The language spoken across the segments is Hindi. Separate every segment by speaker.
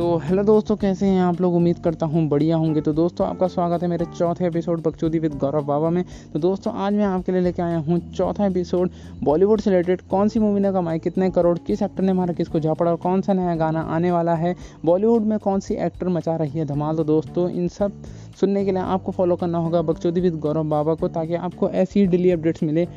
Speaker 1: तो हेलो दोस्तों, कैसे हैं आप लोग? उम्मीद करता हूँ बढ़िया होंगे। तो दोस्तों, आपका स्वागत है मेरे चौथे एपिसोड बकचोदी विद गौरव बाबा में। तो दोस्तों, आज मैं आपके लिए लेके आया हूँ चौथा एपिसोड बॉलीवुड से रिलेटेड कौन सी मूवी ने कमाई, कितने करोड़, किस एक्टर ने मारा, किसको झापड़ा और कौन सा नया गाना आने वाला है। बॉलीवुड में कौन सी एक्टर मचा रही है धमाल? तो दोस्तों, इन सब सुनने के लिए आपको फॉलो करना होगा बकचोदी विद गौरव बाबा को, ताकि आपको ऐसी डेली अपडेट्स मिले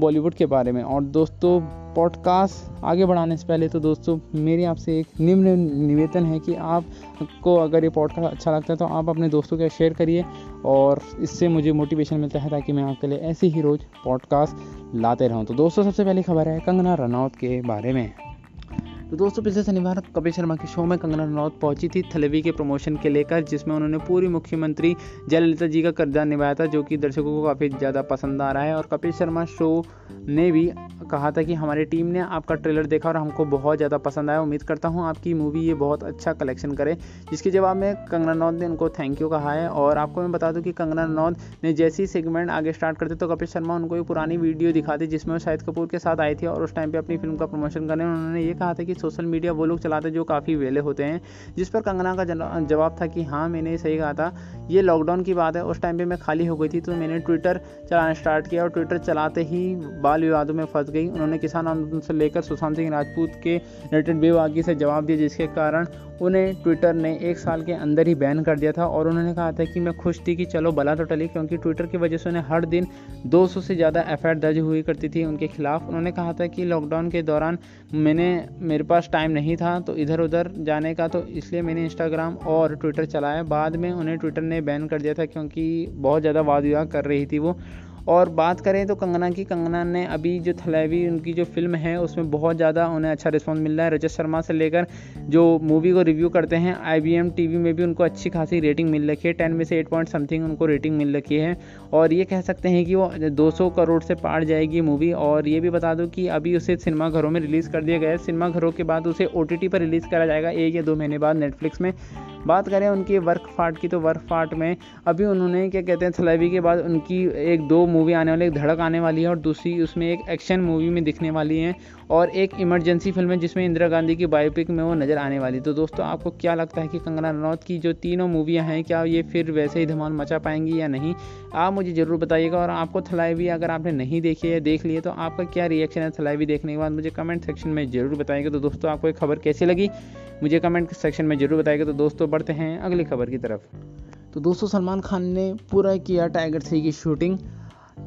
Speaker 1: बॉलीवुड के बारे में। और दोस्तों पॉडकास्ट आगे बढ़ाने से पहले तो दोस्तों, मेरी आपसे एक निम्न निवेदन है कि आपको अगर ये पॉडकास्ट अच्छा लगता है तो आप अपने दोस्तों के शेयर करिए और इससे मुझे मोटिवेशन मिलता है ताकि मैं आपके लिए ऐसे ही रोज़ पॉडकास्ट लाते रहूँ। तो दोस्तों, सबसे पहली खबर है कंगना रनौत के बारे में। तो दोस्तों, पिछले शनिवार कपिल शर्मा के शो में कंगना रनौत पहुँची थी थलेवी के प्रमोशन के लेकर, जिसमें उन्होंने पूरी मुख्यमंत्री जयललिता जी का किरदार निभाया था, जो कि दर्शकों को काफ़ी ज़्यादा पसंद आ रहा है। और कपिल शर्मा शो ने भी कहा था कि हमारी टीम ने आपका ट्रेलर देखा और हमको बहुत ज़्यादा पसंद आया। उम्मीद करता हूँ आपकी मूवी ये बहुत अच्छा कलेक्शन करे, जिसके जवाब में कंगना रनौत ने उनको थैंक यू कहा है। और आपको मैं बता दूँ कि कंगना रनौत ने जैसी सेगमेंट आगे स्टार्ट करते तो कपिल शर्मा उनको एक पुरानी वीडियो दिखा दी, जिसमें वो शाहिद कपूर के साथ आई थी और उस टाइम पर अपनी फ़िल्म का प्रमोशन करने उन्होंने ये कहा था कि सोशल मीडिया वो लोग चलाते जो काफ़ी वेले होते हैं। जिस पर कंगना का जवाब था कि हाँ मैंने सही कहा था, ये लॉकडाउन की बात है। उस टाइम पे मैं खाली हो गई थी तो मैंने ट्विटर चलाना स्टार्ट किया और ट्विटर चलाते ही बाल विवादों में फंस गई। उन्होंने किसान आंदोलन से लेकर सुशांत सिंह राजपूत के रिलेटेड बेवागी से जवाब दिया, जिसके कारण उन्हें ट्विटर ने एक साल के अंदर ही बैन कर दिया था और उन्होंने कहा था कि मैं खुश थी कि चलो भला तो टली, क्योंकि ट्विटर की वजह से उन्हें हर दिन 200 से ज़्यादा एफ़ दर्ज हुई करती थी उनके खिलाफ। उन्होंने कहा था कि लॉकडाउन के दौरान मैंने मेरे पास टाइम नहीं था तो इधर उधर जाने का तो इसलिए मैंने इंस्टाग्राम और ट्विटर चलाया। बाद में उन्हें ट्विटर ने बैन कर दिया था, क्योंकि बहुत ज़्यादा वाद विवाद कर रही थी वो। और बात करें तो कंगना की, कंगना ने अभी जो थलेवी, उनकी जो फ़िल्म है, उसमें बहुत ज़्यादा उन्हें अच्छा रिस्पॉन्स मिल रहा है। रजत शर्मा से लेकर जो मूवी को रिव्यू करते हैं I B M T V में भी उनको अच्छी खासी रेटिंग मिल रखी है। टेन में से एट पॉइंट समथिंग उनको रेटिंग मिल रखी है। और ये कह सकते हैं कि वो 200 करोड़ से पार जाएगी मूवी और ये भी बता दो कि अभी उसे सिनेमा घरों में रिलीज़ कर दिया गया है। सिनेमा घरों के बाद उसे ओ टी टी पर रिलीज़ करा जाएगा एक या दो महीने बाद नेटफ्लिक्स में। बात करें उनकी वर्क फाट की तो वर्क फाट में अभी उन्होंने, क्या कहते हैं थलावी के बाद उनकी एक दो मूवी आने वाली, एक धड़क आने वाली है और दूसरी उसमें एक एक्शन मूवी में दिखने वाली है और एक इमरजेंसी फ़िल्म है जिसमें इंदिरा गांधी की बायोपिक में वो नज़र आने वाली। तो दोस्तों, आपको क्या लगता है कि कंगना रनौत की जो तीनों मूवियाँ हैं, क्या ये फिर वैसे ही धमाल मचा पाएँगी या नहीं? आप मुझे ज़रूर बताइएगा और आपको थलाईवी अगर आपने नहीं देखी है, देख लिए तो आपका क्या रिएक्शन है थलाईवी देखने के बाद? मुझे कमेंट सेक्शन में ज़रूर बताइएगा। तो दोस्तों, आपको एक खबर कैसी लगी? मुझे कमेंट सेक्शन में ज़रूर बताइएगा। तो दोस्तों बढ़ते हैं अगली खबर की तरफ़। तो दोस्तों, सलमान खान ने पूरा किया टाइगर थ्री की शूटिंग।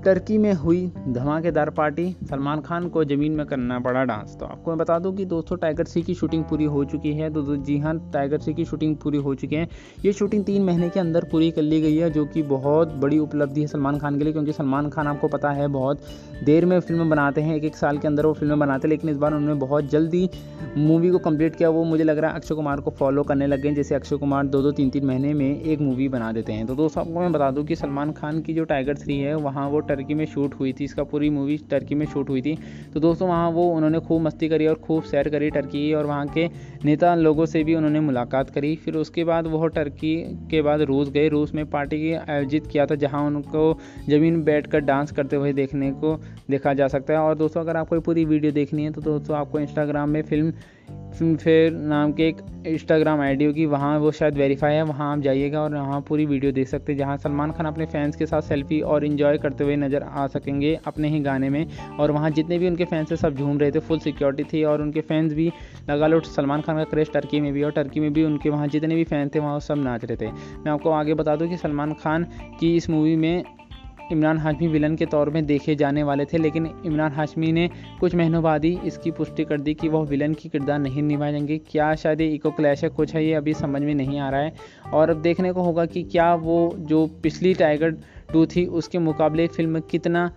Speaker 1: टर्की में हुई धमाकेदार पार्टी, सलमान खान को ज़मीन में करना पड़ा डांस। तो आपको मैं बता दूँ कि दोस्तों, टाइगर सी की शूटिंग पूरी हो चुकी है। तो जी हाँ टाइगर सी की शूटिंग पूरी हो चुकी है। ये शूटिंग तीन महीने के अंदर पूरी कर ली गई है, जो कि बहुत बड़ी उपलब्धि है सलमान खान के लिए, क्योंकि सलमान खान, आपको पता है, बहुत देर में फ़िल्म बनाते हैं एक एक साल के अंदर वो फ़िल्में बनाते हैं, लेकिन इस बार उन्होंने बहुत जल्दी मूवी को कंप्लीट किया। वो मुझे लग रहा है अक्षय कुमार को फॉलो करने लग गए जैसे अक्षय कुमार दो दो तीन तीन महीने में एक मूवी बना देते हैं। तो दोस्तों, आपको मैं बता दूँ कि सलमान खान की जो टाइगर थ्री है, वहाँ वो टर्की में शूट हुई थी, इसका पूरी मूवी टर्की में शूट हुई थी। तो दोस्तों, वहाँ वो उन्होंने खूब मस्ती करी और खूब सैर करी टर्की और वहाँ के नेता लोगों से भी उन्होंने मुलाकात करी। फिर उसके बाद वो टर्की के बाद रूस गए। रूस में पार्टी आयोजित किया था, जहाँ उनको ज़मीन बैठ कर डांस करते हुए देखने को देखा जा सकता है। और दोस्तों, अगर आपको पूरी वीडियो देखनी है तो दोस्तों, आपको इंस्टाग्राम में फ़िल्म फेयर नाम के एक इंस्टाग्राम आईडी होगी, वहाँ वो शायद वेरीफाई है, वहाँ आप जाइएगा और वहाँ पूरी वीडियो देख सकते हैं, जहाँ सलमान खान अपने फैंस के साथ सेल्फी और इन्जॉय करते हुए नज़र आ सकेंगे अपने ही गाने में। और वहाँ जितने भी उनके फैंस थे सब झूम रहे थे फुल सिक्योरिटी थी और उनके फैंस भी लगा लो सलमान खान का क्रेज टर्की में भी और टर्की में भी उनके वहाँ जितने भी फ़ैन थे, वहाँ सब नाच रहे थे। मैं आपको आगे बता दूँ कि सलमान खान की इस मूवी में इमरान हाशमी विलन के तौर में देखे जाने वाले थे, लेकिन इमरान हाशमी ने कुछ महीनों बाद ही इसकी पुष्टि कर दी कि वह विलन की किरदार नहीं निभाएँगे क्या शायद इको क्लैश है कुछ है, ये अभी समझ में नहीं आ रहा है। और अब देखने को होगा कि क्या वो, जो पिछली टाइगर टू थी, उसके मुकाबले फ़िल्म कितना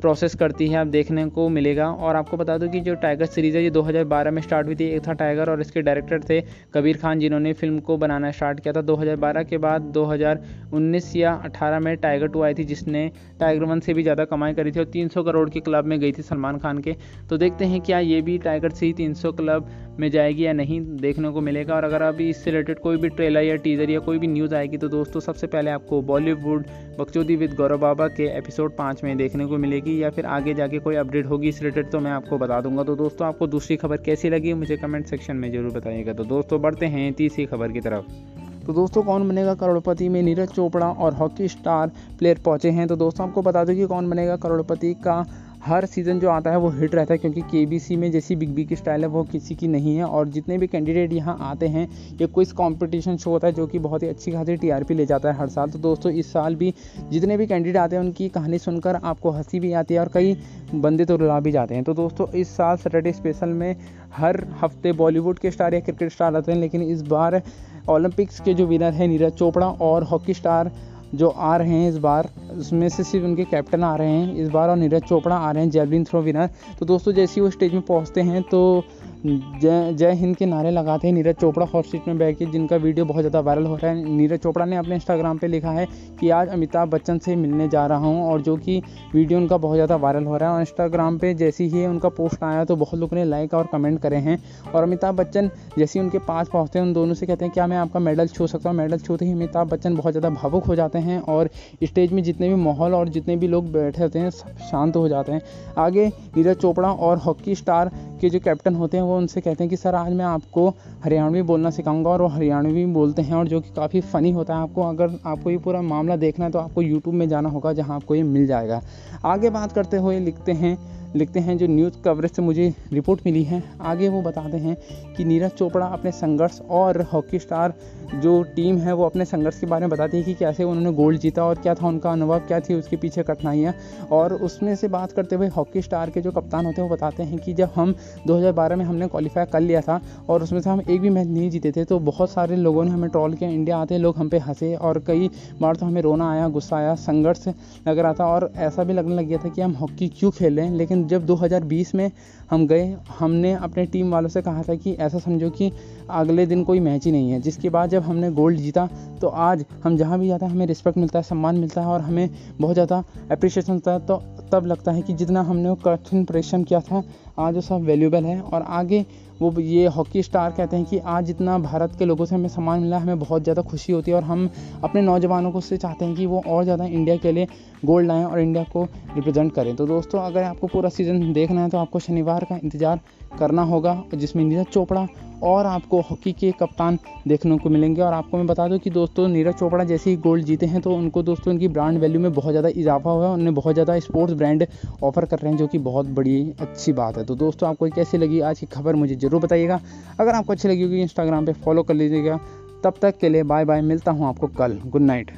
Speaker 1: प्रोसेस करती है, आप देखने को मिलेगा। और आपको बता दूँ कि जो टाइगर सीरीज़ है, ये 2012 में स्टार्ट हुई थी। एक था टाइगर और इसके डायरेक्टर थे कबीर खान, जिन्होंने फ़िल्म को बनाना स्टार्ट किया था। 2012 के बाद 2019 या 18 में टाइगर टू आई थी, जिसने टाइगर वन से भी ज़्यादा कमाई करी थी और तीन सौ करोड़ के क्लब में गई थी सलमान खान के। तो देखते हैं, क्या ये भी टाइगर सी तीन क्लब में जाएगी या नहीं, देखने को मिलेगा। और अगर अभी इससे रिलेटेड कोई भी ट्रेलर या टीजर या कोई भी न्यूज़ आएगी तो दोस्तों, सबसे पहले आपको बॉलीवुड बकचोदी विद गौरव बाबा के एपिसोड पाँच में देखने को मिलेगी या फिर आगे जाके कोई अपडेट होगी इस रिलेटेड तो मैं आपको बता दूँगा। तो दोस्तों, आपको दूसरी खबर कैसी लगी मुझे कमेंट सेक्शन में ज़रूर बताइएगा। तो दोस्तों, बढ़ते हैं तीसरी खबर की तरफ़। तो दोस्तों, कौन बनेगा करोड़पति में नीरज चोपड़ा और हॉकी स्टार प्लेयर पहुँचे हैं। तो दोस्तों, आपको बता दूँ कि कौन बनेगा करोड़पति का हर सीज़न जो आता है वो हिट रहता है क्योंकि के में जैसी बिग बी की स्टाइल है, वो किसी की नहीं है और जितने भी कैंडिडेट यहाँ आते हैं, ये क्विज कॉम्पिटिशन शो होता है जो कि बहुत ही अच्छी खासी टीआरपी ले जाता है हर साल। तो दोस्तों, इस साल भी जितने भी कैंडिडेट आते हैं, उनकी कहानी सुनकर आपको हँसी भी आती है और कई बंदे तो रुला भी जाते हैं। तो दोस्तों, इस साल सैटरडे स्पेशल में हर हफ़्ते बॉलीवुड के स्टार या क्रिकेट स्टार आते हैं, लेकिन इस बार ओलंपिक्स के जो विनर हैं, नीरज चोपड़ा और हॉकी स्टार जो आ रहे हैं इस बार, उसमें से सिर्फ़ उनके कैप्टन आ रहे हैं इस बार और नीरज चोपड़ा आ रहे हैं, जेवलिन थ्रो विनर तो दोस्तों, जैसे ही वो स्टेज में पहुँचते हैं तो जय जय हिंद के नारे लगाते हैं नीरज चोपड़ा हॉट सीट में बैठ के, जिनका वीडियो बहुत ज़्यादा वायरल हो रहा है। नीरज चोपड़ा ने अपने इंस्टाग्राम पे लिखा है कि आज अमिताभ बच्चन से मिलने जा रहा हूँ और जो कि वीडियो उनका बहुत ज़्यादा वायरल हो रहा है। और इंस्टाग्राम पर जैसे ही उनका पोस्ट आया तो बहुत लोगों ने लाइक और कमेंट करे हैं। और अमिताभ बच्चन जैसे ही उनके पास पहुँचते हैं, उन दोनों से कहते हैं, क्या मैं आपका मेडल छू सकता हूँ? मेडल छूते ही अमिताभ बच्चन बहुत ज़्यादा भावुक हो जाते हैं और स्टेज में जितने भी माहौल और जितने भी लोग बैठे होते हैं शांत हो जाते हैं। आगे नीरज चोपड़ा और हॉकी स्टार के जो कैप्टन होते हैं, वो उनसे कहते हैं कि, सर, आज मैं आपको हरियाणवी बोलना सिखाऊँगा। और वो हरियाणवी बोलते हैं, और जो कि काफ़ी फ़नी होता है। आपको अगर आपको ये पूरा मामला देखना है तो आपको यूट्यूब में जाना होगा, जहाँ आपको ये मिल जाएगा। आगे बात करते हुए लिखते हैं लिखते हैं जो न्यूज़ कवरेज से मुझे रिपोर्ट मिली है। आगे वो बताते हैं कि नीरज चोपड़ा अपने संघर्ष और हॉकी स्टार जो टीम है वो अपने संघर्ष के बारे में बताती है कि कैसे उन्होंने गोल्ड जीता और क्या था उनका अनुभव, क्या थी उसके पीछे कठिनाइयाँ। और उसमें से बात करते हुए हॉकी स्टार के जो कप्तान होते हैं वो बताते हैं कि जब हम 2012 में हमने क्वालिफाई कर लिया था और उसमें से हम एक भी मैच नहीं जीते थे तो बहुत सारे लोगों ने हमें ट्रॉल किया, इंडिया आते लोग हम पे हंसे और कई बार तो हमें रोना आया, गुस्सा आया, संघर्ष लग रहा था और ऐसा भी लगने लग गया था कि हम हॉकी क्यों खेल लेकिन जब 2020 में हम गए, हमने अपने टीम वालों से कहा था कि ऐसा समझो कि अगले दिन कोई मैच ही नहीं है। जिसके बाद जब हमने गोल्ड जीता तो आज हम जहाँ भी जाते हैं, हमें रिस्पेक्ट मिलता है, सम्मान मिलता है और हमें बहुत ज़्यादा अप्रिशिएशन मिलता है। तो तब लगता है कि जितना हमने कठिन परिश्रम किया था, आज वो सब वैल्यूबल है और आगे वो ये हॉकी स्टार कहते हैं कि आज जितना भारत के लोगों से हमें सम्मान मिला, हमें बहुत ज़्यादा खुशी होती है और हम अपने नौजवानों को से चाहते हैं कि वो और ज़्यादा इंडिया के लिए गोल्ड लाएँ और इंडिया को रिप्रेजेंट करें। तो दोस्तों, अगर आपको पूरा सीज़न देखना है तो आपको शनिवार का इंतज़ार करना होगा, जिसमें नीरज चोपड़ा और आपको हॉकी के कप्तान देखने को मिलेंगे। और आपको मैं बता दूँ कि दोस्तों, नीरज चोपड़ा जैसे ही गोल्ड जीते हैं तो उनको दोस्तों उनकी ब्रांड वैल्यू में बहुत ज़्यादा इजाफा हुआ है। उन्हें बहुत ज़्यादा स्पोर्ट्स ब्रांड ऑफ़र कर रहे हैं, जो कि बहुत बड़ी अच्छी बात है। तो दोस्तों, आपको कैसी लगी आज की खबर, मुझे ज़रूर बताइएगा। अगर आपको अच्छी लगी होगी इंस्टाग्राम पर फॉलो कर लीजिएगा। तब तक के लिए बाय बाय मिलता हूँ आपको कल। Good night